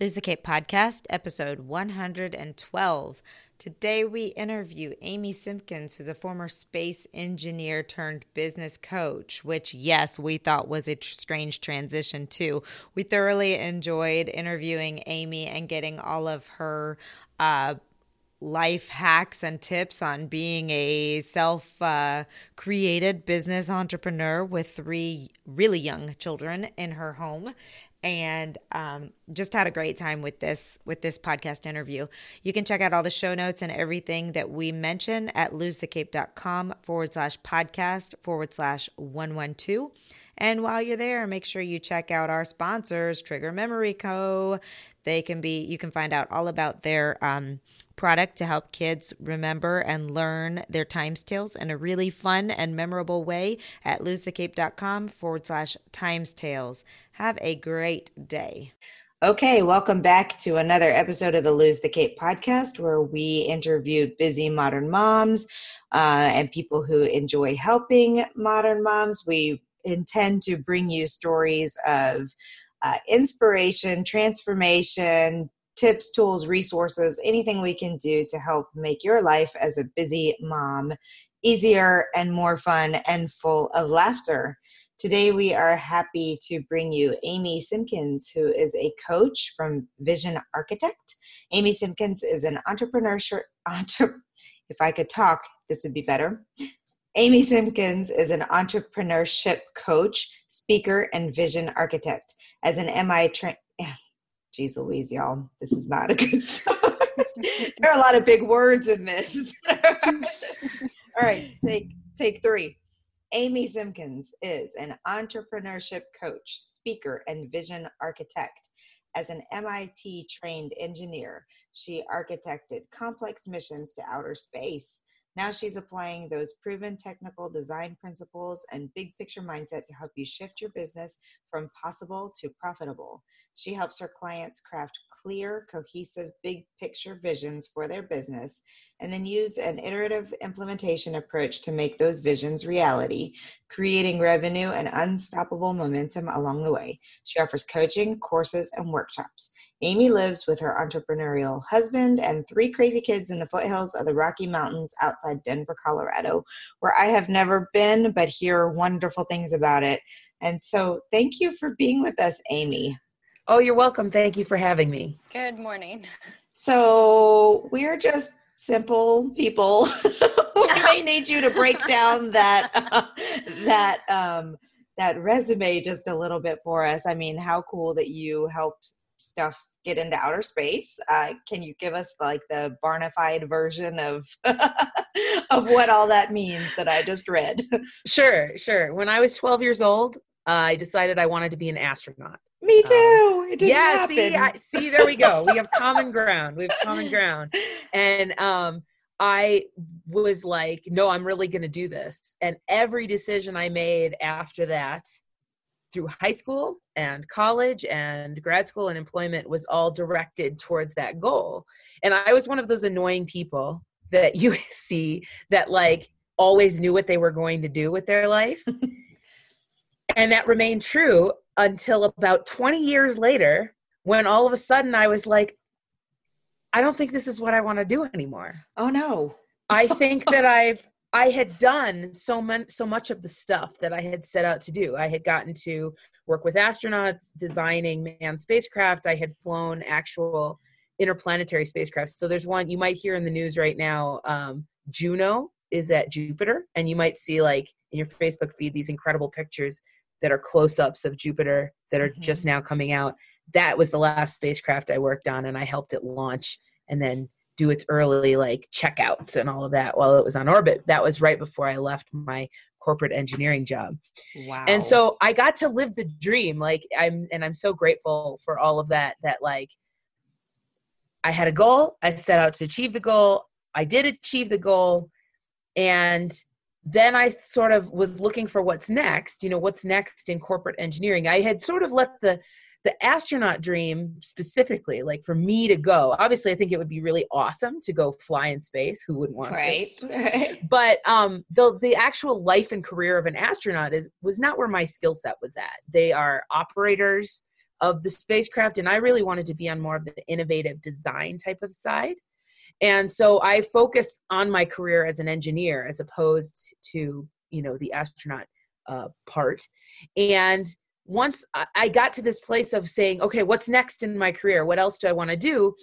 Lose the Cape podcast, episode 112. Today we interview Amy Simpkins, who's a former space engineer turned business coach, which, yes, we thought was a strange transition too. We thoroughly enjoyed interviewing Amy and getting all of her uh, life hacks and tips on being a self uh, created business entrepreneur with three really young children in her home and um, just had a great time with this with this podcast interview. You can check out all the show notes and everything that we mention at losethecape.com forward slash podcast forward slash 112. And while you're there, make sure you check out our sponsors, Trigger Memory Co. They can be, you can find out all about their um, product to help kids remember and learn their times tales in a really fun and memorable way at losethecape.com forward slash times tales. Have a great day. Okay, welcome back to another episode of the Lose the Cape podcast where we interview busy modern moms uh, and people who enjoy helping modern moms. We intend to bring you stories of uh, inspiration, transformation, tips, tools, resources, anything we can do to help make your life as a busy mom easier and more fun and full of laughter. Today, we are happy to bring you Amy Simpkins, who is a coach from Vision Architect. Amy Simpkins is an entrepreneur. Entre, if I could talk, this would be better. Amy Simpkins is an entrepreneurship coach, speaker, and vision architect. As an MI trained, geez Louise, y'all, this is not a good start. there are a lot of big words in this. All right, take take three. Amy Simpkins is an entrepreneurship coach, speaker, and vision architect. As an MIT trained engineer, she architected complex missions to outer space. Now she's applying those proven technical design principles and big picture mindset to help you shift your business from possible to profitable. She helps her clients craft clear, cohesive, big picture visions for their business and then use an iterative implementation approach to make those visions reality, creating revenue and unstoppable momentum along the way. She offers coaching, courses, and workshops. Amy lives with her entrepreneurial husband and three crazy kids in the foothills of the Rocky Mountains outside Denver, Colorado, where I have never been but hear wonderful things about it. And so, thank you for being with us, Amy. Oh, you're welcome. Thank you for having me. Good morning. So, we're just simple people. we may need you to break down that uh, that um, that resume just a little bit for us. I mean, how cool that you helped stuff get into outer space. Uh, can you give us like the barnified version of of what all that means that I just read? Sure, sure. When I was 12 years old, I decided I wanted to be an astronaut. Me um, too. Um, it didn't yeah, happen. see, I, see, there we go. We have common ground. We have common ground. And um, I was like, no, I'm really going to do this. And every decision I made after that, through high school and college and grad school and employment, was all directed towards that goal. And I was one of those annoying people that you see that like always knew what they were going to do with their life. and that remained true until about 20 years later when all of a sudden I was like, I don't think this is what I want to do anymore. Oh no. I think that I've I had done so much so much of the stuff that I had set out to do. I had gotten to work with astronauts, designing manned spacecraft. I had flown actual interplanetary spacecraft. So there's one you might hear in the news right now. Um, Juno is at Jupiter, and you might see like in your Facebook feed these incredible pictures that are close-ups of Jupiter that are mm-hmm. just now coming out. That was the last spacecraft I worked on, and I helped it launch and then do its early like checkouts and all of that while it was on orbit. That was right before I left my corporate engineering job. Wow. And so I got to live the dream. Like I'm and I'm so grateful for all of that that like I had a goal, I set out to achieve the goal, I did achieve the goal and then I sort of was looking for what's next, you know, what's next in corporate engineering. I had sort of let the the astronaut dream specifically, like for me to go. Obviously, I think it would be really awesome to go fly in space. Who wouldn't want right. to? Right. But um, the the actual life and career of an astronaut is was not where my skill set was at. They are operators. of the spacecraft and i really wanted to be on more of the innovative design type of side and so i focused on my career as an engineer as opposed to you know the astronaut uh, part and once i got to this place of saying okay what's next in my career what else do i want to do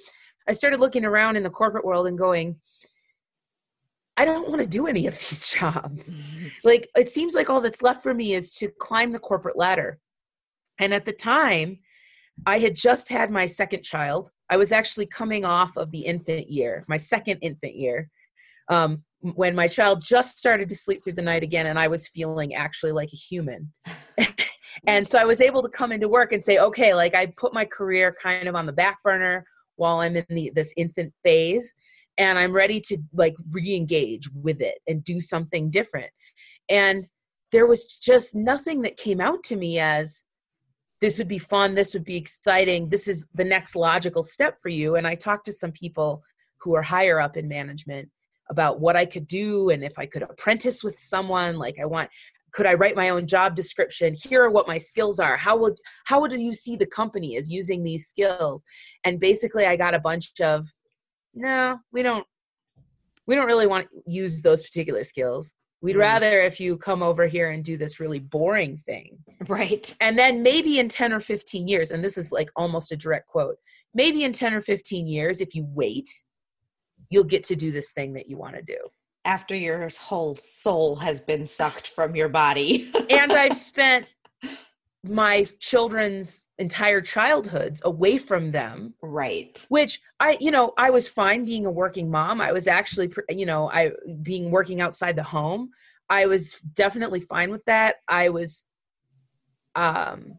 i started looking around in the corporate world and going I don't want to do any of these jobs. Mm-hmm. Like it seems like all that's left for me is to climb the corporate ladder. And at the time, I had just had my second child. I was actually coming off of the infant year, my second infant year, um, when my child just started to sleep through the night again, and I was feeling actually like a human. and so I was able to come into work and say, okay, like I put my career kind of on the back burner while I'm in the, this infant phase and I'm ready to like re-engage with it and do something different. And there was just nothing that came out to me as this would be fun, this would be exciting, this is the next logical step for you. And I talked to some people who are higher up in management about what I could do and if I could apprentice with someone like I want could I write my own job description? Here are what my skills are. How would how would you see the company as using these skills? And basically I got a bunch of no, we don't we don't really want to use those particular skills. We'd mm. rather if you come over here and do this really boring thing. Right. And then maybe in 10 or 15 years, and this is like almost a direct quote, maybe in 10 or 15 years, if you wait, you'll get to do this thing that you want to do. After your whole soul has been sucked from your body. and I've spent my children's entire childhoods away from them. Right. Which i you know i was fine being a working mom. I was actually you know i being working outside the home i was definitely fine with that. I was um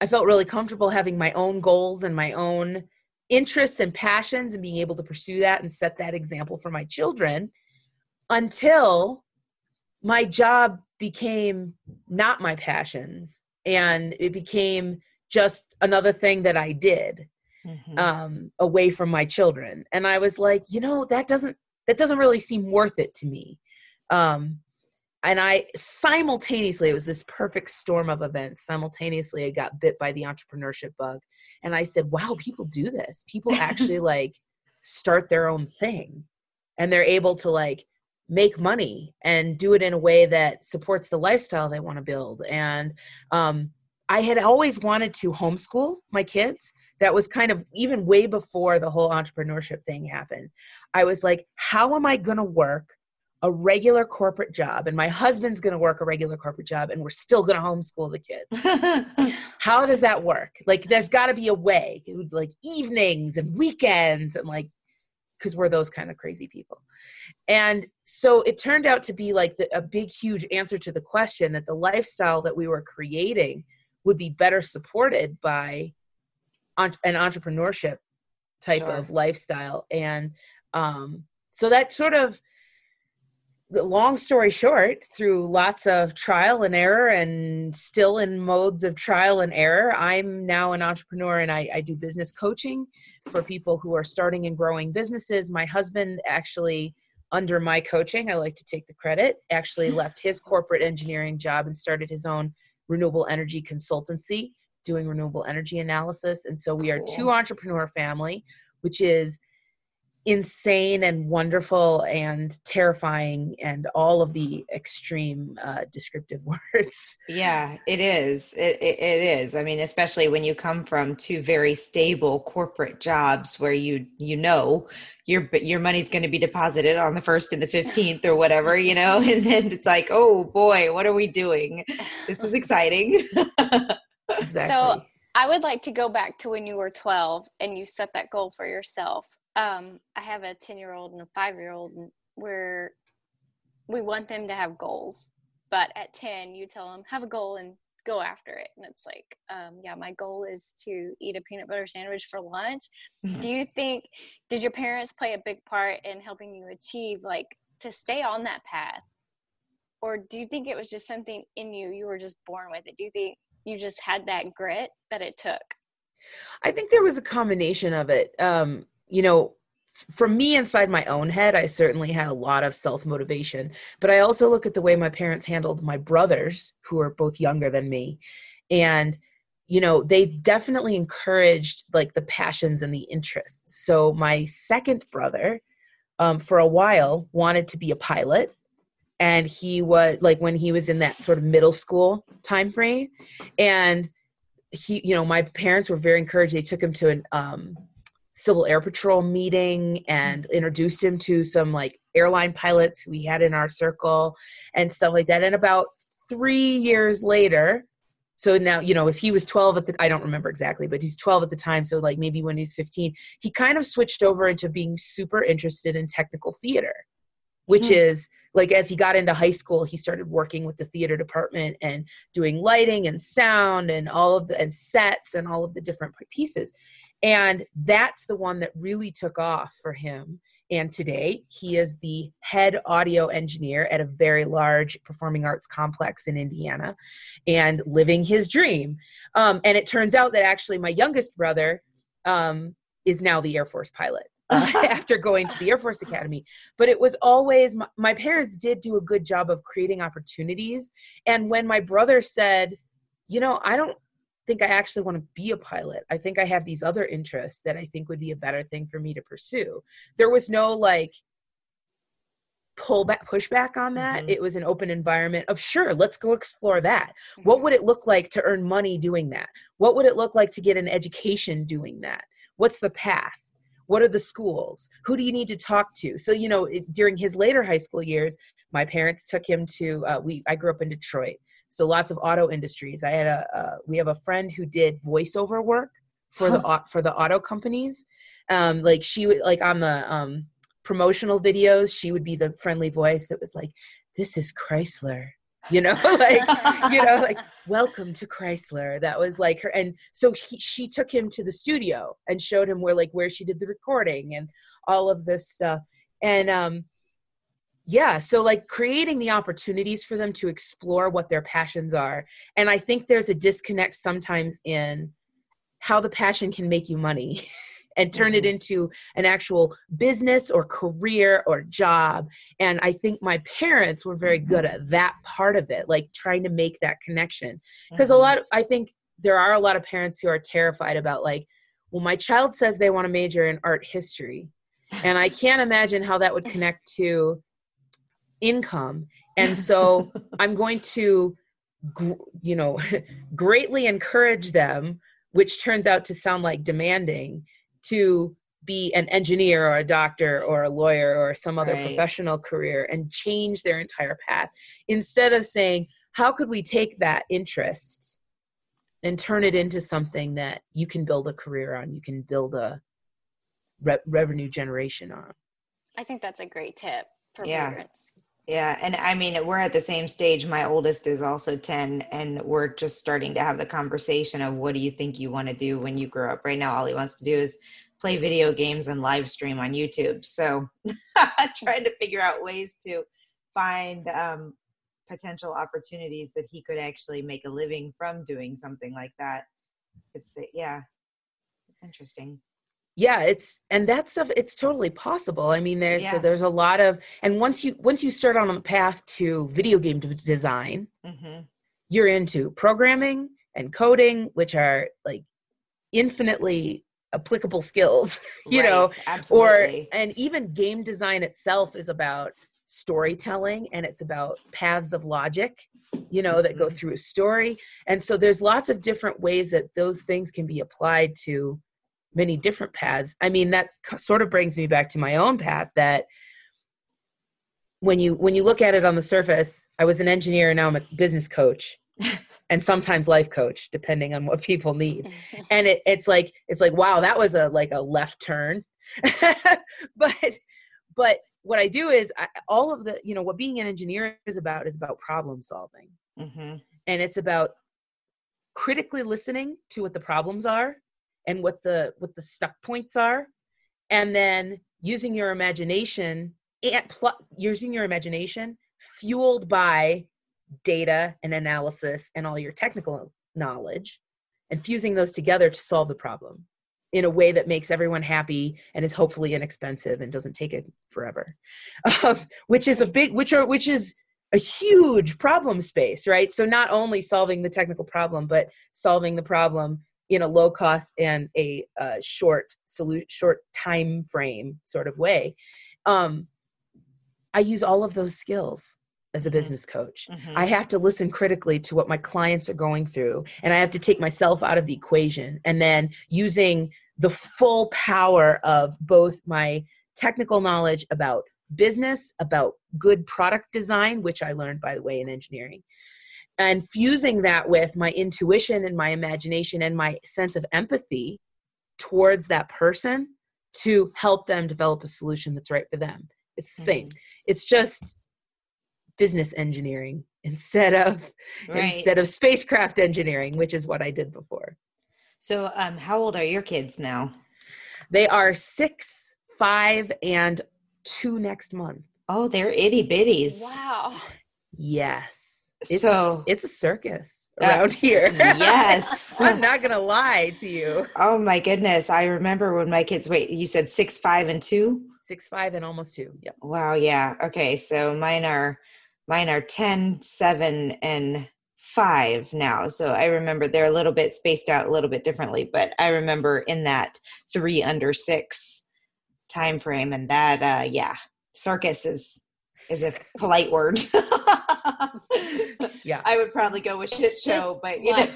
i felt really comfortable having my own goals and my own interests and passions and being able to pursue that and set that example for my children until my job became not my passions and it became just another thing that I did mm-hmm. um, away from my children. And I was like, you know, that doesn't that doesn't really seem worth it to me. Um, and I simultaneously, it was this perfect storm of events. Simultaneously, I got bit by the entrepreneurship bug, and I said, "Wow, people do this. People actually like start their own thing, and they're able to like make money and do it in a way that supports the lifestyle they want to build. And um, i had always wanted to homeschool my kids. That was kind of even way before the whole entrepreneurship thing happened. I was like how am i going to work a regular corporate job? And my husband's going to work a regular corporate job and we're still going to homeschool the kids. How does that work? Like there's got to be a way like evenings and weekends and like because we're those kind of crazy people. And so it turned out to be like the, a big, huge answer to the question that the lifestyle that we were creating would be better supported by an entrepreneurship type sure. of lifestyle. And um, so that sort of long story short, through lots of trial and error and still in modes of trial and error, I'm now an entrepreneur and I, I, do business coaching for people who are starting and growing businesses. My husband actually, under my coaching, I like to take the credit, actually left his corporate engineering job and started his own renewable energy consultancy doing renewable energy analysis. And so we are two entrepreneur family, which is insane and wonderful and terrifying and all of the extreme uh, descriptive words. Yeah it is. It, it, it is. I mean especially when you come from two very stable corporate jobs where you you know your your money's going to be deposited on the first and the 15th or whatever you know? And then it's like oh boy what are we doing? This is exciting. Exactly. So i would like to go back to when you were 12 and you set that goal for yourself um, I have a 10 year old and a five year old and where we want them to have goals. But at 10, you tell them, have a goal and go after it. And it's like, um, yeah, my goal is to eat a peanut butter sandwich for lunch. Mm-hmm. Do you think, did your parents play a big part in helping you achieve, like, to stay on that path? Or do you think it was just something in you? You were just born with it? Do you think you just had that grit that it took? I think there was a combination of it. Um, you know, for me inside my own head, I certainly had a lot of self motivation. But I also look at the way my parents handled my brothers, who are both younger than me. And, you know they've definitely encouraged like the passions and the interests so my second brother um, for a while wanted to be a pilot and he was like when he was in that sort of middle school time frame and he you know my parents were very encouraged they took him to an um, civil air patrol meeting and introduced him to some like airline pilots we had in our circle and stuff like that and about three years later so now you know if he was 12 at the i don't remember exactly but he's 12 at the time so like maybe when he's 15 he kind of switched over into being super interested in technical theater which mm-hmm. is like as he got into high school he started working with the theater department and doing lighting and sound and all of the and sets and all of the different pieces and that's the one that really took off for him and today he is the head audio engineer at a very large performing arts complex in Indiana and living his dream. Um, and it turns out that actually my youngest brother um, is now the Air Force pilot. Uh, after going to the Air Force Academy. But it was always my, my, parents did do a good job of creating opportunities. And when my brother said, you know, I don't think I actually want to be a pilot. I think I have these other interests that I think would be a better thing for me to pursue. There was no like pull back pushback on that. Mm-hmm. It was an open environment of sure, let's go explore that. Mm-hmm. What would it look like to earn money doing that? What would it look like to get an education doing that? What's the path? What are the schools? Who do you need to talk to? So, you know, it, during his later high school years, my parents took him to uh, we I grew up in Detroit so lots of auto industries. I had a we have a friend who did voiceover work for the for the auto companies. Um, like she would like on the um, promotional videos, she would be the friendly voice that was like, "This is Chrysler." You know like you know like welcome to chrysler. That was like her and so he, she took him to the studio and showed him where like where she did the recording and all of this stuff. And um yeah so like creating the opportunities for them to explore what their passions are. And i think there's a disconnect sometimes in how the passion can make you money and turn mm-hmm. it into an actual business or career or job and i think my parents were very good at that part of it like trying to make that connection because mm-hmm. a lot of, i think there are a lot of parents who are terrified about like well my child says they want to major in art history and i can't imagine how that would connect to income and so i'm going to you know greatly encourage them which turns out to sound like demanding to be an engineer or a doctor or a lawyer or some other right. professional career and change their entire path instead of saying how could we take that interest and turn it into something that you can build a career on you can build a re- revenue generation on i think that's a great tip for yeah. parents yeah. And I mean, we're at the same stage. My oldest is also 10, and we're just starting to have the conversation of what do you think you want to do when you grow up? Right now, all he wants to do is play video games and live stream on YouTube. So trying to figure out ways to find um, potential opportunities that he could actually make a living from doing something like that. It's, yeah, it's interesting yeah it's and that stuff it's totally possible i mean there's yeah. there's a lot of and once you once you start on the path to video game design mm-hmm. you're into programming and coding which are like infinitely applicable skills you right. know Absolutely. or and even game design itself is about storytelling and it's about paths of logic you know that go mm-hmm. through a story and so there's lots of different ways that those things can be applied to many different paths. I mean that sort of brings me back to my own path that when you when you look at it on the surface i was an engineer and now i'm a business coach and sometimes life coach depending on what people need. And it, it's like it's like wow that was a like a left turn. But but what i do is I, all of the you know what being an engineer is about is about problem solving. Mm-hmm. and it's about critically listening to what the problems are and what the what the stuck points are and then using your imagination and pl- using your imagination fueled by data and analysis and all your technical knowledge and fusing those together to solve the problem in a way that makes everyone happy and is hopefully inexpensive and doesn't take it forever um, which is a big which are which is a huge problem space, right? So not only solving the technical problem, but solving the problem in a low cost and a uh, short solu- short time frame sort of way. Um, I use all of those skills as a mm-hmm. business coach. Mm-hmm. I have to listen critically to what my clients are going through, and I have to take myself out of the equation, and then using the full power of both my technical knowledge about business, about good product design, which I learned, by the way, in engineering, and fusing that with my intuition and my imagination and my sense of empathy towards that person to help them develop a solution that's right for them. It's the same. Mm-hmm. It's just business engineering instead of right. instead of spacecraft engineering, which is what I did before. So, um, how old are your kids now? They are six, five, and two next month. Oh, they're itty bitties. Wow. Yes. It's so it's a circus uh, around here. yes. I'm not gonna lie to you. Oh my goodness. I remember when my kids wait, you said six, five, and two? Six, five, and almost two. Yep. Wow, yeah. Okay. So mine are mine are ten, seven, and five now. So I remember they're a little bit spaced out a little bit differently, but I remember in that three under six time frame and that uh yeah, circus is is a polite word. yeah. I would probably go with shit show, but you know.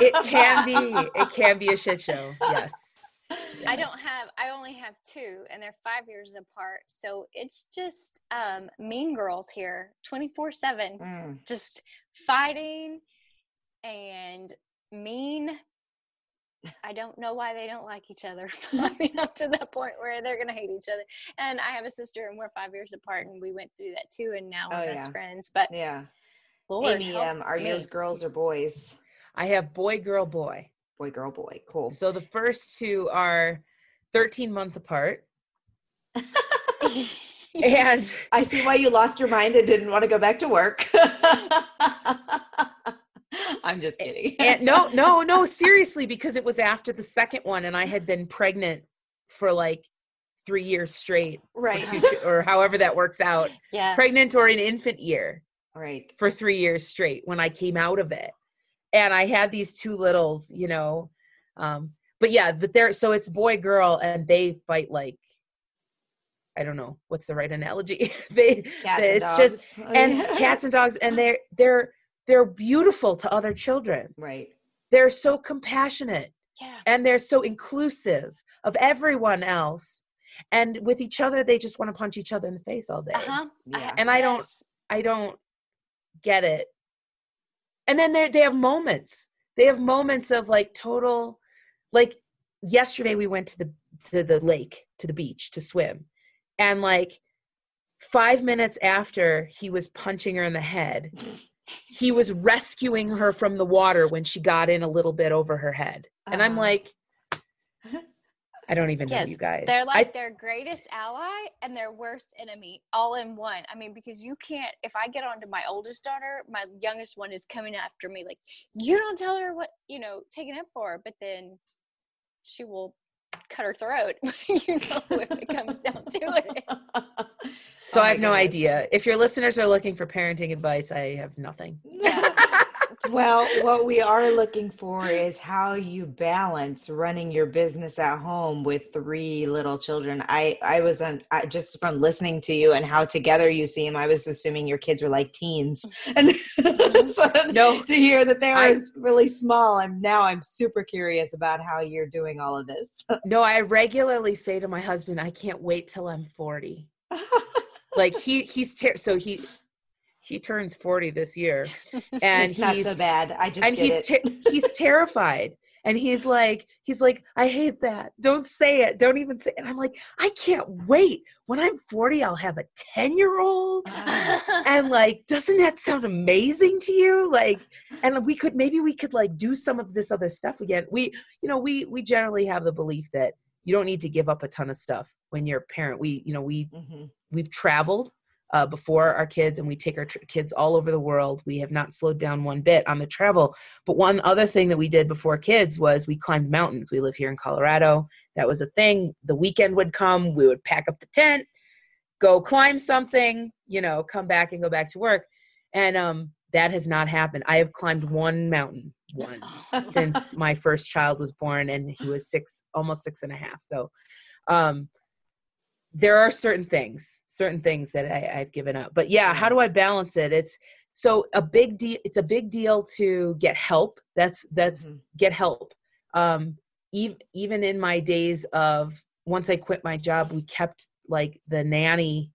it can be it can be a shit show. Yes. I don't have I only have two and they're 5 years apart. So it's just um mean girls here 24/7 mm. just fighting and mean I don't know why they don't like each other. I mean, up to that point where they're gonna hate each other. And I have a sister, and we're five years apart, and we went through that too. And now we're oh, best yeah. friends. But yeah, Lord, Amy, um, are me. yours girls or boys? I have boy, girl, boy boy, girl, boy. Cool. So the first two are 13 months apart. and I see why you lost your mind and didn't want to go back to work. I'm just kidding. and no, no, no, seriously, because it was after the second one and I had been pregnant for like three years straight. Right. Two, or however that works out. Yeah. Pregnant or an infant year. Right. For three years straight when I came out of it and I had these two littles, you know. Um, but yeah, but they're so it's boy girl, and they fight like I don't know what's the right analogy. they cats it's just oh, and cats and dogs, and they're they're they're beautiful to other children. Right. They're so compassionate. Yeah. And they're so inclusive of everyone else. And with each other, they just want to punch each other in the face all day. Uh-huh. Yeah. And I don't I don't get it and then they they have moments they have moments of like total like yesterday we went to the to the lake to the beach to swim and like five minutes after he was punching her in the head he was rescuing her from the water when she got in a little bit over her head and i'm uh-huh. like I don't even yes, know you guys. They're like I, their greatest ally and their worst enemy all in one. I mean, because you can't, if I get onto my oldest daughter, my youngest one is coming after me, like, you don't tell her what, you know, taking it for her, but then she will cut her throat, you know, if it comes down to it. So oh I have no idea. If your listeners are looking for parenting advice, I have nothing. Yeah well, what we are looking for is how you balance running your business at home with three little children. I I was on I, just from listening to you and how together you seem. I was assuming your kids were like teens, and mm-hmm. so no, to hear that they are really small, I'm now I'm super curious about how you're doing all of this. no, I regularly say to my husband, I can't wait till I'm 40. like he he's ter- so he he turns 40 this year and it's not so bad. I just and he's ter- he's terrified and he's like he's like i hate that. Don't say it. Don't even say it and i'm like i can't wait. When i'm 40 i'll have a 10 year old and like doesn't that sound amazing to you? Like and we could maybe we could like do some of this other stuff again. We you know we we generally have the belief that you don't need to give up a ton of stuff when you're a parent we you know we mm-hmm. we've traveled uh, before our kids, and we take our tr- kids all over the world. We have not slowed down one bit on the travel. But one other thing that we did before kids was we climbed mountains. We live here in Colorado. That was a thing. The weekend would come, we would pack up the tent, go climb something, you know, come back and go back to work. and um that has not happened i have climbed one mountain one since my first child was born and he was six almost six and a half so um there are certain things certain things that I, i've given up. But yeah how do i balance it? It's so a big deal it's a big deal to get help. That's that's mm-hmm. get help. Um even even in my days of once i quit my job we kept like the nanny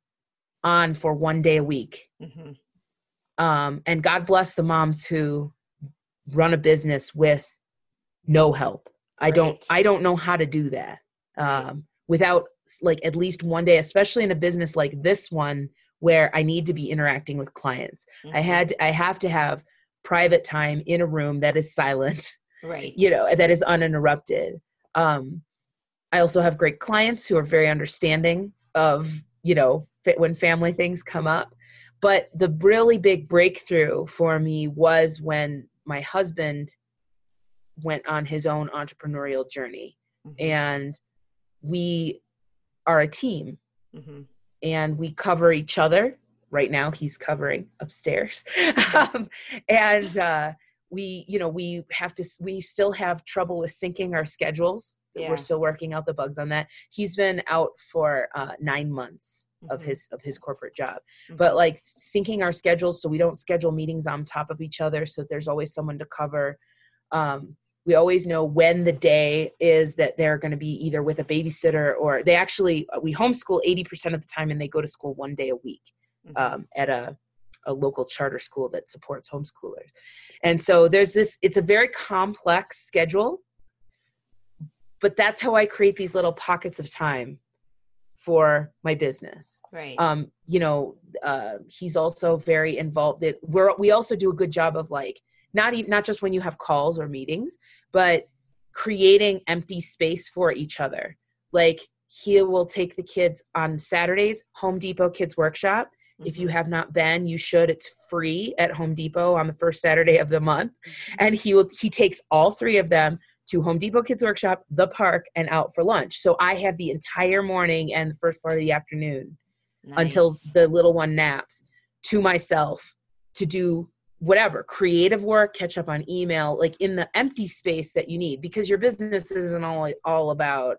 on for one day a week. Mm-hmm. um and god bless the moms who run a business with no help. I don't i don't know how to do that um without like at least one day especially in a business like this one where I need to be interacting with clients. Mm-hmm. I had I have to have private time in a room that is silent. Right. You know, that is uninterrupted. Um I also have great clients who are very understanding of, you know, when family things come up. But the really big breakthrough for me was when my husband went on his own entrepreneurial journey. Mm-hmm. And we are a team. Mm-hmm and we cover each other. Right now, he's covering upstairs, um, and uh, we, you know, we have to. We still have trouble with syncing our schedules. Yeah. We're still working out the bugs on that. He's been out for uh, nine months of mm-hmm. his of his corporate job mm-hmm. but like syncing our schedules so we don't schedule meetings on top of each other so there's always someone to cover um, we always know when the day is that they're going to be either with a babysitter or they actually we homeschool 80% of the time and they go to school one day a week mm-hmm. um, at a, a local charter school that supports homeschoolers. And so there's this it's a very complex schedule but that's how i create these little pockets of time for my business. Right. Um you know uh he's also very involved that we're we also do a good job of like not even not just when you have calls or meetings but creating empty space for each other like he will take the kids on saturdays home depot kids workshop mm-hmm. if you mm-hmm. have not been you should it's free at home depot on the first saturday of the month mm-hmm. and he will he takes all three of them to home depot kids workshop the park and out for lunch so i have the entire morning and the first part of the afternoon nice. until the little one naps to myself to do whatever creative work catch up on email like in the empty space that you need because your business isn't all all about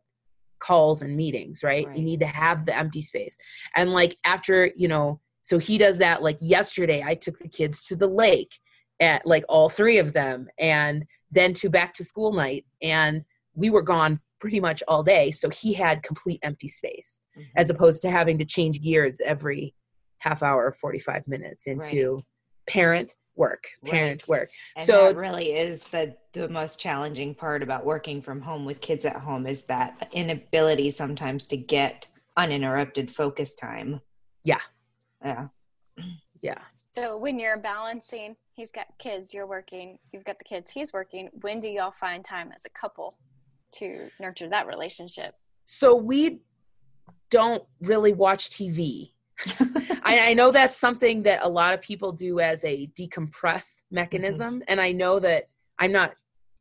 calls and meetings right? right, you need to have the empty space and like after you know so he does that like yesterday i took the kids to the lake at like all three of them and then to back to school night and we were gone pretty much all day so he had complete empty space mm-hmm. as opposed to having to change gears every half hour or 45 minutes into right. parent work parent right. work. And so that really is the the most challenging part about working from home with kids at home is that inability sometimes to get uninterrupted focus time. Yeah. Yeah. Yeah. So when you're balancing he's got kids you're working you've got the kids he's working when do y'all find time as a couple to nurture that relationship? So we don't really watch tv I, I, know that's something that a lot of people do as a decompress mechanism. Mm-hmm. And I know that I'm not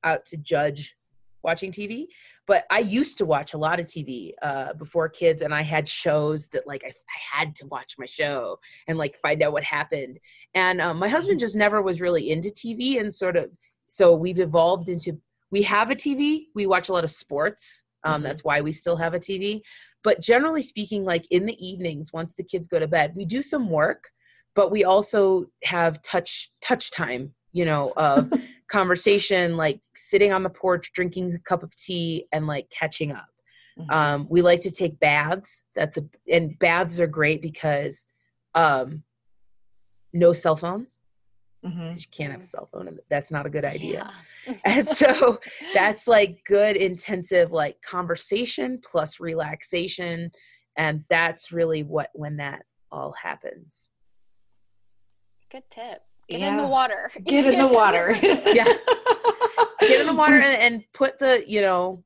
out to judge watching TV, but I used to watch a lot of TV uh, before kids, and I had shows that like I, I, had to watch my show and like find out what happened. And um, my husband just never was really into TV, and sort of so we've evolved into we have a TV. We watch a lot of sports. Um, mm-hmm. That's why we still have a TV. But generally speaking, like in the evenings, once the kids go to bed, we do some work, but we also have touch touch time, you know, of conversation, like sitting on the porch, drinking a cup of tea, and like catching up. Mm-hmm. Um, we like to take baths. That's a and baths are great because um, no cell phones. Mm-hmm. You can't have a cell phone. That's not a good idea. Yeah. and so that's like good, intensive, like conversation plus relaxation. And that's really what, when that all happens. Good tip. Get yeah. in the water. Get in the water. yeah. Get in the water and, and put the, you know,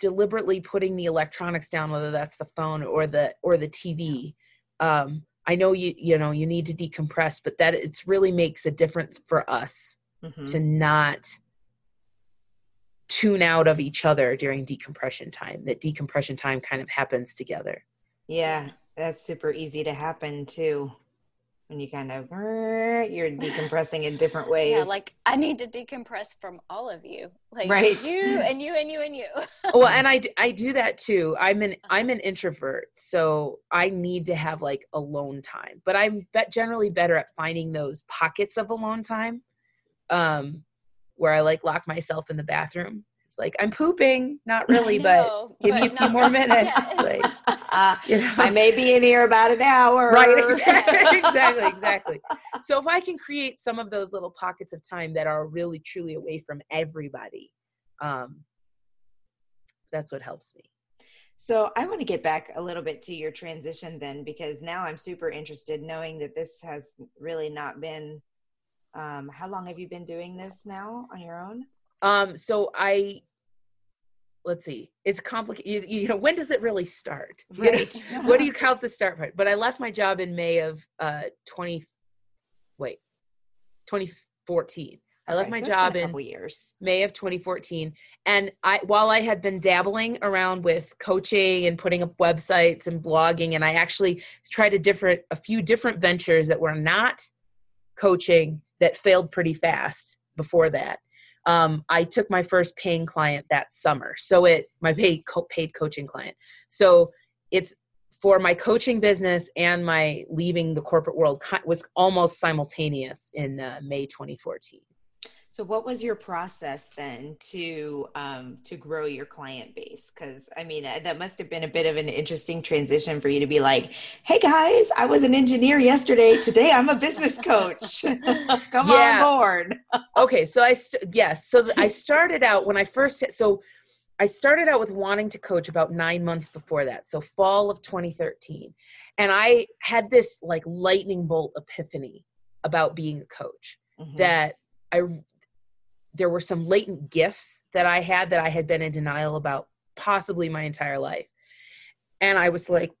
deliberately putting the electronics down, whether that's the phone or the, or the TV. Um, I know you you know you need to decompress, but that it's really makes a difference for us mm-hmm. to not tune out of each other during decompression time. That decompression time kind of happens together. Yeah, that's super easy to happen too. And you kind of you're decompressing in different ways. Yeah, like I need to decompress from all of you, like right. you and you and you and you. well, and I I do that too. I'm an I'm an introvert, so I need to have like alone time. But I'm generally better at finding those pockets of alone time, um, where I like lock myself in the bathroom it's like I'm pooping, not really, know, but give me a few more minutes. Yes. Like, uh, you know. I may be in here about an hour. Right, exactly, exactly, exactly. So if I can create some of those little pockets of time that are really truly away from everybody, um, that's what helps me. So I want to get back a little bit to your transition then, because now I'm super interested knowing that this has really not been. Um, how long have you been doing this now on your own? Um, so I let's see, it's complicated. You, you, know, when does it really start? Right. what do you count the start part? But I left my job in May of uh 20 wait, 2014. I left okay, my so job in years. May of 2014. And I while I had been dabbling around with coaching and putting up websites and blogging, and I actually tried a different a few different ventures that were not coaching that failed pretty fast before that um, I took my first paying client that summer. So it my paid co- paid coaching client. So it's for my coaching business and my leaving the corporate world was almost simultaneous in uh, May 2014. So, what was your process then to um, to grow your client base? Because I mean, uh, that must have been a bit of an interesting transition for you to be like, "Hey guys, I was an engineer yesterday. Today, I'm a business coach. Come on board." okay, so I st- yes, so th- I started out when I first so I started out with wanting to coach about nine months before that, so fall of 2013, and I had this like lightning bolt epiphany about being a coach mm-hmm. that I there were some latent gifts that I had that I had been in denial about possibly my entire life. And I was like,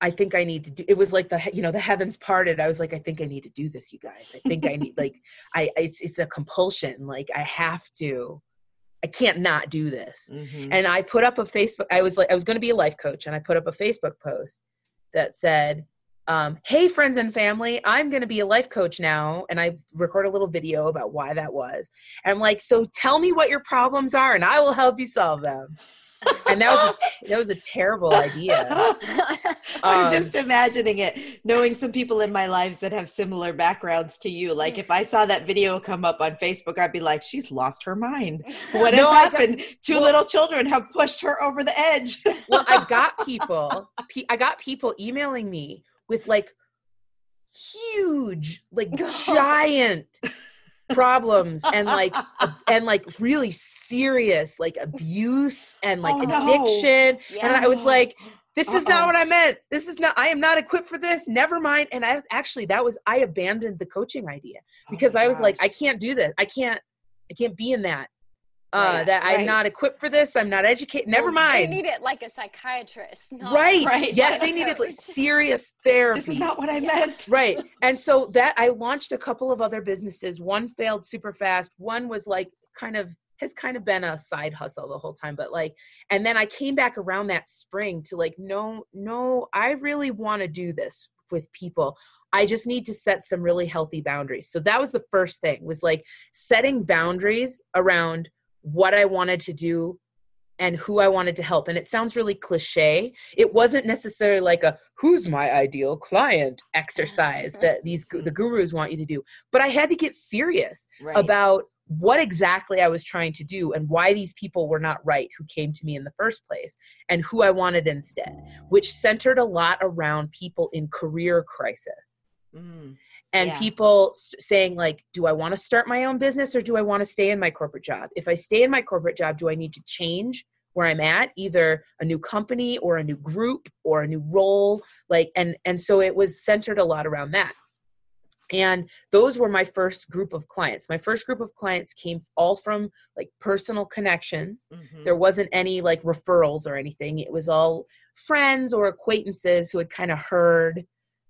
I think I need to do it was like the you know the heavens parted. I was like, I think I need to do this, you guys. I think I need like I it's it's a compulsion. Like I have to I can't not do this. Mm-hmm. And I put up a Facebook I was like I was gonna be a life coach and I put up a Facebook post that said, um, hey friends and family i'm going to be a life coach now and i record a little video about why that was and i'm like so tell me what your problems are and i will help you solve them and that was a that was a terrible idea. I'm um, just imagining it, knowing some people in my lives that have similar backgrounds to you. Like if I saw that video come up on Facebook, I'd be like, "She's lost her mind. What no, has happened? Got, Two well, little children have pushed her over the edge." well, I got people. I got people emailing me with like huge, like giant problems and like and like really serious like abuse and like oh, addiction no. yeah. and i was like this Uh-oh. is not uh-uh. what i meant this is not i am not equipped for this never mind and i actually that was i abandoned the coaching idea oh because oh i was gosh. like i can't do this i can't i can't be in that uh, right, that right. I'm not equipped for this. I'm not educated. Never well, mind. They need it like a psychiatrist. right. right. Yes, they needed like serious therapy. This is not what I yeah. meant. right. And so that I launched a couple of other businesses. One failed super fast. One was like kind of has kind of been a side hustle the whole time but like and then i came back around that spring to like no no i really want to do this with people i just need to set some really healthy boundaries so that was the first thing was like setting boundaries around what I wanted to do and who I wanted to help. And it sounds really cliche. It wasn't necessarily like a who's my ideal client exercise that these the gurus want you to do. But I had to get serious right. about what exactly I was trying to do and why these people were not right who came to me in the first place and who I wanted instead, which centered a lot around people in career crisis. Mm and yeah. people st- saying like do i want to start my own business or do i want to stay in my corporate job? If i stay in my corporate job do i need to change where i'm at either a new company or a new group or a new role? Like and and so it was centered a lot around that. And those were my first group of clients. My first group of clients came all from like personal connections. Mm-hmm. there wasn't any like referrals or anything. It was all friends or acquaintances who had kind of heard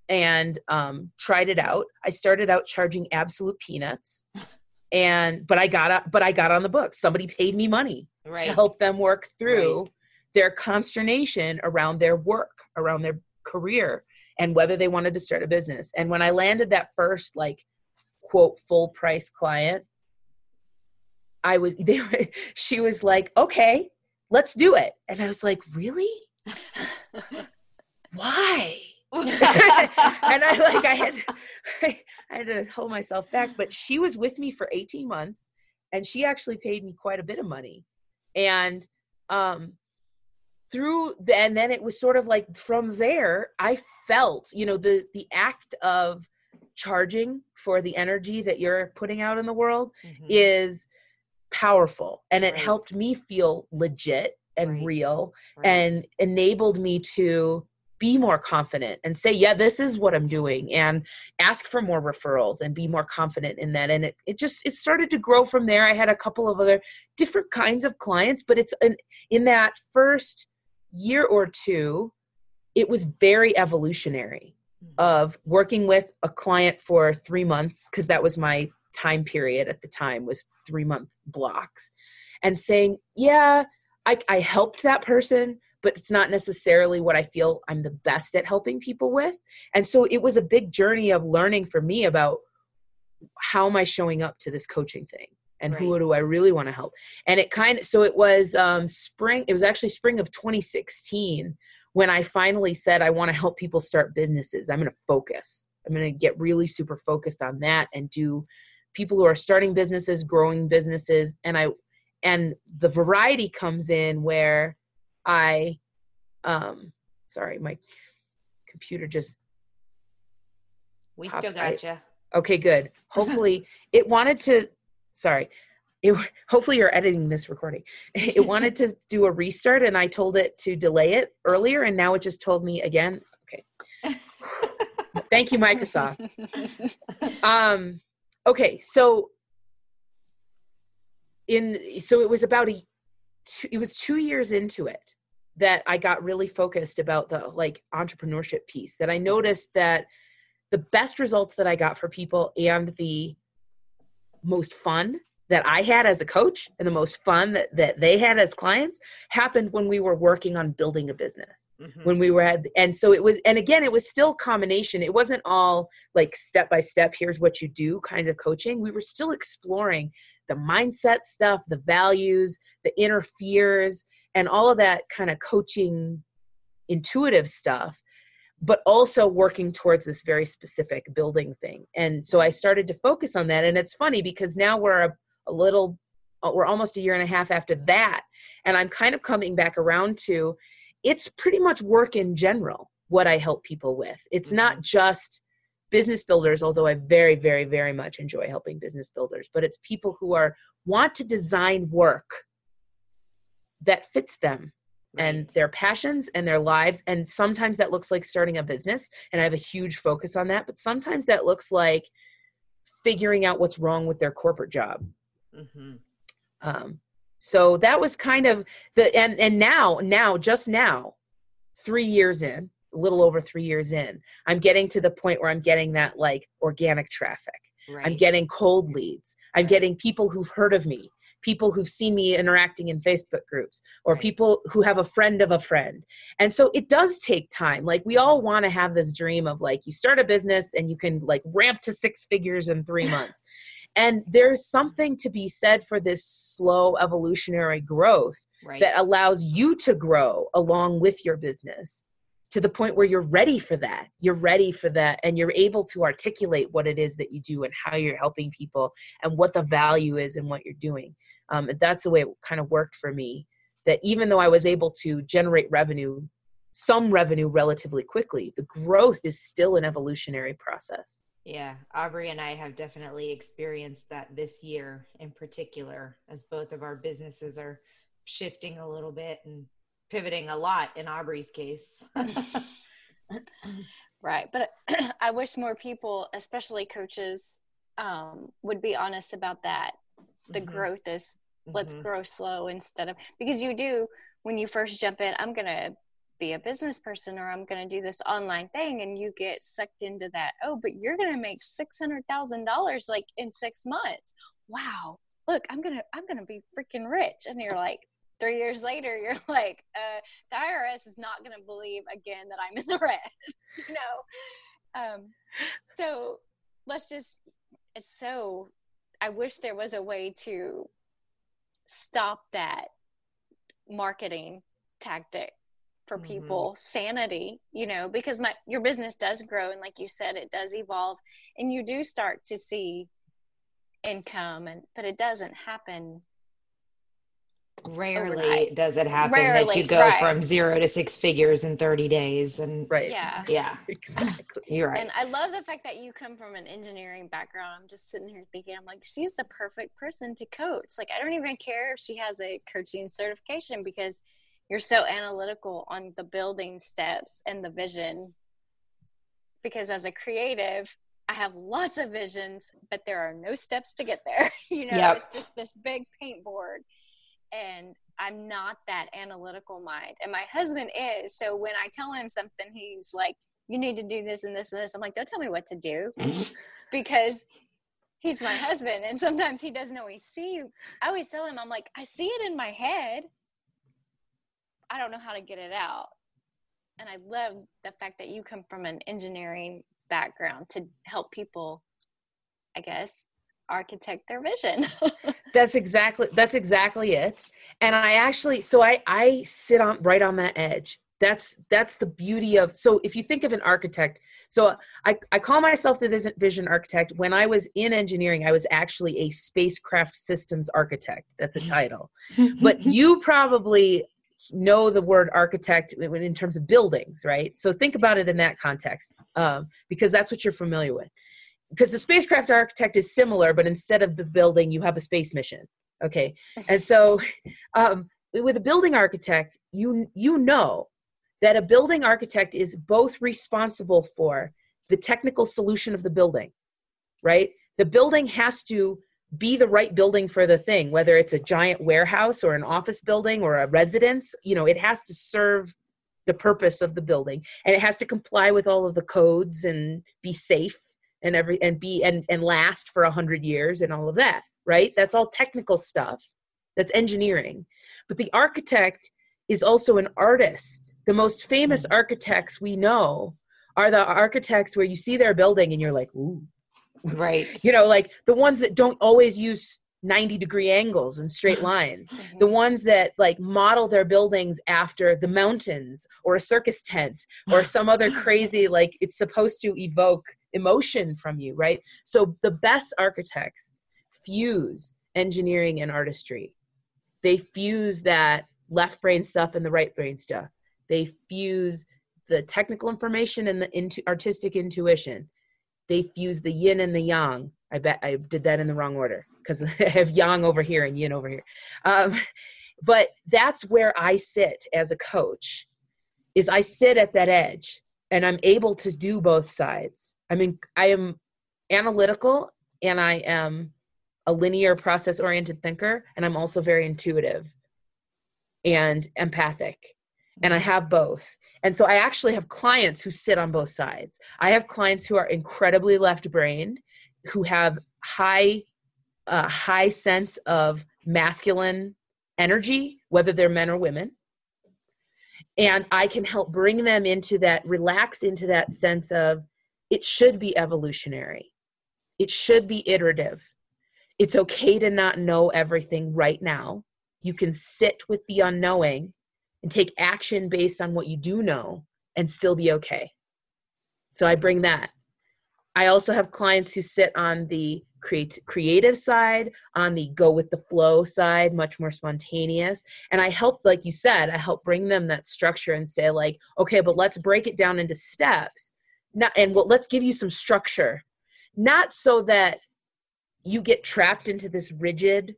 and um, tried it out. I started out charging absolute peanuts, and but I got up, but I got on the books. Somebody paid me money right. to help them work through right. their consternation around their work, around their career, and whether they wanted to start a business. And when I landed that first like quote full price client, I was they were, she was like, "Okay, let's do it." And I was like, "Really? Why?" and I like I had I had to hold myself back, but she was with me for 18 months and she actually paid me quite a bit of money. And um through the, and then it was sort of like from there I felt, you know, the the act of charging for the energy that you're putting out in the world mm-hmm. is powerful and it right. helped me feel legit and right. real right. and enabled me to be more confident and say yeah this is what i'm doing and ask for more referrals and be more confident in that and it, it just it started to grow from there i had a couple of other different kinds of clients but it's an, in that first year or two it was very evolutionary mm-hmm. of working with a client for three months because that was my time period at the time was three month blocks and saying yeah I, I helped that person but it's not necessarily what I feel I'm the best at helping people with. And so it was a big journey of learning for me about how am I showing up to this coaching thing and right. who do I really want to help. And it kind of so it was um spring it was actually spring of 2016 when I finally said I want to help people start businesses. I'm going to focus. I'm going to get really super focused on that and do people who are starting businesses, growing businesses and I and the variety comes in where I um sorry, my computer just We still got you. Okay, good. Hopefully it wanted to sorry. It, hopefully you're editing this recording. It wanted to do a restart and I told it to delay it earlier and now it just told me again. Okay. Thank you Microsoft. Um okay, so in so it was about a two, it was two years into it that I got really focused about the like entrepreneurship piece that I noticed that the best results that I got for people and the most fun that I had as a coach and the most fun that, that they had as clients happened when we were working on building a business. Mm-hmm. When we were at, and so it was, and again, it was still combination. It wasn't all like step by step, here's what you do kinds of coaching. We were still exploring the mindset stuff, the values, the inner fears, and all of that kind of coaching intuitive stuff but also working towards this very specific building thing. And so i started to focus on that. And it's funny because now we're a, a little uh, we're almost a year and a half after that. And i'm kind of coming back around to it's pretty much work in general what i help people with. It's mm-hmm. not just business builders although i very very very much enjoy helping business builders but it's people who are want to design work that fits them right. and their passions and their lives and sometimes that looks like starting a business and i have a huge focus on that but sometimes that looks like figuring out what's wrong with their corporate job mm-hmm. um, so that was kind of the and and now now just now three years in little over three years in, I'm getting to the point where I'm getting that like organic traffic. Right. I'm getting cold leads. I'm right. getting people who've heard of me, people who've seen me interacting in Facebook groups, or right. people who have a friend of a friend. And so it does take time. Like we all want to have this dream of like you start a business and you can like ramp to six figures in three months. and there's something to be said for this slow evolutionary growth right. that allows you to grow along with your business to the point where you're ready for that. You're ready for that and you're able to articulate what it is that you do and how you're helping people and what the value is in what you're doing. Um, that's the way it kind of worked for me. That even though I was able to generate revenue, some revenue relatively quickly, the growth is still an evolutionary process. Yeah, Aubrey and I have definitely experienced that this year in particular, as both of our businesses are shifting a little bit and pivoting a lot in Aubrey's case. right. But I wish more people, especially coaches, um, would be honest about that. The mm-hmm. growth is let's mm-hmm. grow slow instead of because you do when you first jump in, I'm going to be a business person or I'm going to do this online thing and you get sucked into that. Oh, but you're going to make $600,000 like in 6 months. Wow. Look, I'm going to I'm going to be freaking rich. And you're like, years later, you're like, uh, the IRS is not going to believe again that I'm in the red. you know. Um, so let's just. It's so. I wish there was a way to stop that marketing tactic for mm-hmm. people mm-hmm. sanity you know because my your business does grow and like you said it does evolve and you do start to see income and but it doesn't happen rarely overnight. does it happen rarely, that you go right. from zero to six figures in 30 days and right. Yeah. Yeah. Exactly. You're right. And i love the fact that you come from an engineering background. I'm just sitting here thinking i'm like she's the perfect person to coach. Like i don't even care if she has a coaching certification because you're so analytical on the building steps and the vision. Because as a creative i have lots of visions but there are no steps to get there. You know yep. it's just this big paint board and i'm not that analytical mind and my husband is. So when i tell him something he's like you need to do this and this and this. I'm like don't tell me what to do because he's my husband and sometimes he doesn't always see i always tell him i'm like i see it in my head. I don't know how to get it out. And I love the fact that you come from an engineering background to help people, I guess, architect their vision. that's exactly that's exactly it. And I actually so I I sit on right on that edge. That's that's the beauty of so if you think of an architect, so I, I call myself the vision architect. When I was in engineering, I was actually a spacecraft systems architect. That's a title. but you probably know the word architect in terms of buildings, right? So think about it in that context, um, because that's what you're familiar with. Because the spacecraft architect is similar, but instead of the building, you have a space mission. Okay, and so um, with a building architect, you you know that a building architect is both responsible for the technical solution of the building, right? The building has to be the right building for the thing whether it's a giant warehouse or an office building or a residence you know it has to serve the purpose of the building and it has to comply with all of the codes and be safe and every and be and and last for a hundred years and all of that right that's all technical stuff that's engineering but the architect is also an artist the most famous mm. architects we know are the architects where you see their building and you're like ooh Right. you know, like the ones that don't always use 90 degree angles and straight lines. Mm-hmm. The ones that like model their buildings after the mountains or a circus tent or some other crazy, like it's supposed to evoke emotion from you, right? So the best architects fuse engineering and artistry. They fuse that left brain stuff and the right brain stuff. They fuse the technical information and the artistic intuition they fuse the yin and the yang. I bet I did that in the wrong order because I have yang over here and yin over here. Um, but that's where I sit as a coach is I sit at that edge and I'm able to do both sides. I mean, I am analytical and I am a linear process oriented thinker and I'm also very intuitive and empathic. And I have both. And so I actually have clients who sit on both sides. I have clients who are incredibly left brained, who have high, uh, high sense of masculine energy, whether they're men or women. And I can help bring them into that, relax into that sense of it should be evolutionary, it should be iterative. It's okay to not know everything right now. You can sit with the unknowing and take action based on what you do know and still be okay. So I bring that. I also have clients who sit on the create, creative side, on the go with the flow side, much more spontaneous. And I help, like you said, I help bring them that structure and say, like, okay, but let's break it down into steps. Not, and well, let's give you some structure. Not so that you get trapped into this rigid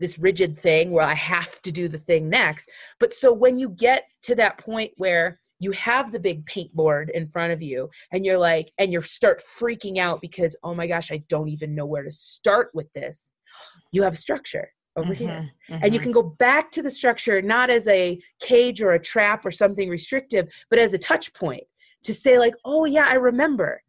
this rigid thing where I have to do the thing next. But so when you get to that point where you have the big paint board in front of you and you're like and you start freaking out because oh my gosh, I don't even know where to start with this. You have structure over mm-hmm, here. Mm-hmm. And you can go back to the structure not as a cage or a trap or something restrictive, but as a touch point to say like, "Oh yeah, I remember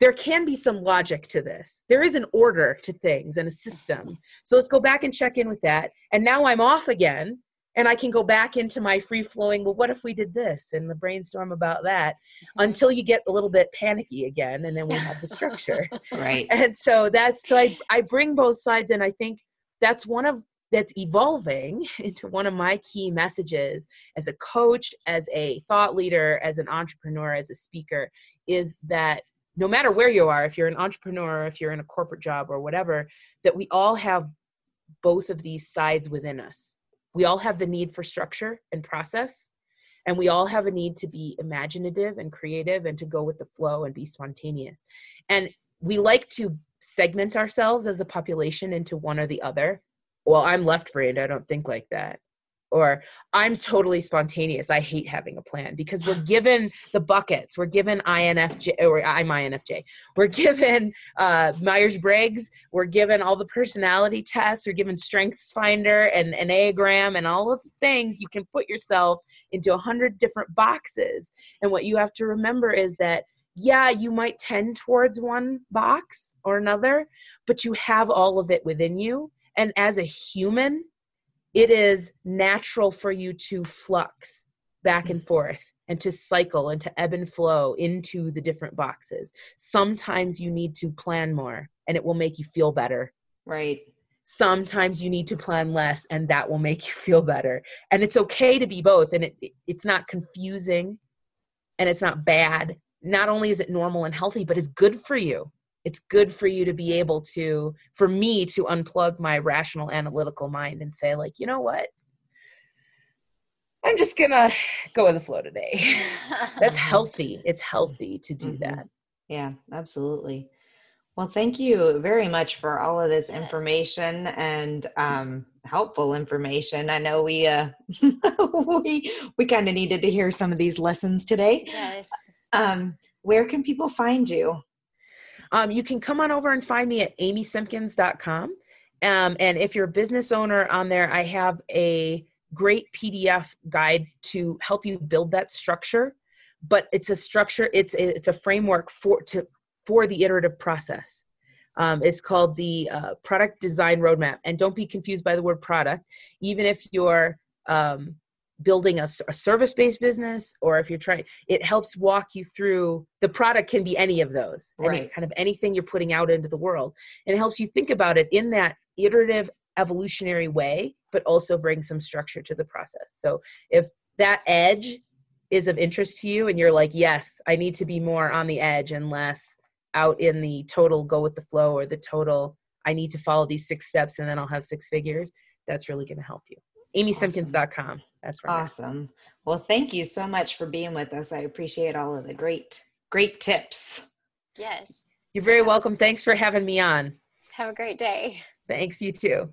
there can be some logic to this. There is an order to things and a system. So let's go back and check in with that. And now I'm off again and I can go back into my free flowing, well, what if we did this and the brainstorm about that mm-hmm. until you get a little bit panicky again and then we have the structure. right. And so that's so I, I bring both sides and I think that's one of that's evolving into one of my key messages as a coach, as a thought leader, as an entrepreneur, as a speaker, is that no matter where you are, if you're an entrepreneur, if you're in a corporate job or whatever, that we all have both of these sides within us. We all have the need for structure and process and we all have a need to be imaginative and creative and to go with the flow and be spontaneous. And we like to segment ourselves as a population into one or the other well i'm left brained i don't think like that or I'm totally spontaneous. I hate having a plan because we're given the buckets. We're given INFJ or I'm INFJ. We're given uh, Myers Briggs. We're given all the personality tests. We're given Strengths Finder and an Enneagram and all of the things. You can put yourself into a hundred different boxes. And what you have to remember is that yeah, you might tend towards one box or another, but you have all of it within you. And as a human, it is natural for you to flux back and forth and to cycle and to ebb and flow into the different boxes. Sometimes you need to plan more and it will make you feel better. Right. Sometimes you need to plan less and that will make you feel better. And it's okay to be both and it, it's not confusing and it's not bad. Not only is it normal and healthy, but it's good for you it's good for you to be able to for me to unplug my rational analytical mind and say like you know what? I'm just gonna go with the flow today. That's healthy. It's healthy to do mm-hmm. that. Yeah absolutely. Well thank you very much for all of this information and um, helpful information. I know we uh we we kind of needed to hear some of these lessons today. Yes. Um where can people find you um, you can come on over and find me at amysimpkins.com. Um, and if you're a business owner on there, I have a great PDF guide to help you build that structure. But it's a structure, it's a, it's a framework for to for the iterative process. Um, it's called the uh, product design roadmap. And don't be confused by the word product. Even if you're um, building a, a service-based business or if you're trying it helps walk you through the product can be any of those right. any kind of anything you're putting out into the world and it helps you think about it in that iterative evolutionary way but also bring some structure to the process so if that edge is of interest to you and you're like yes i need to be more on the edge and less out in the total go with the flow or the total i need to follow these six steps and then i'll have six figures that's really going to help you amysimpkins.com awesome. That's right awesome. Well thank you so much for being with us. I appreciate all of the great great tips. Yes. You're very welcome. Thanks for having me on. Have a great day. Thanks you too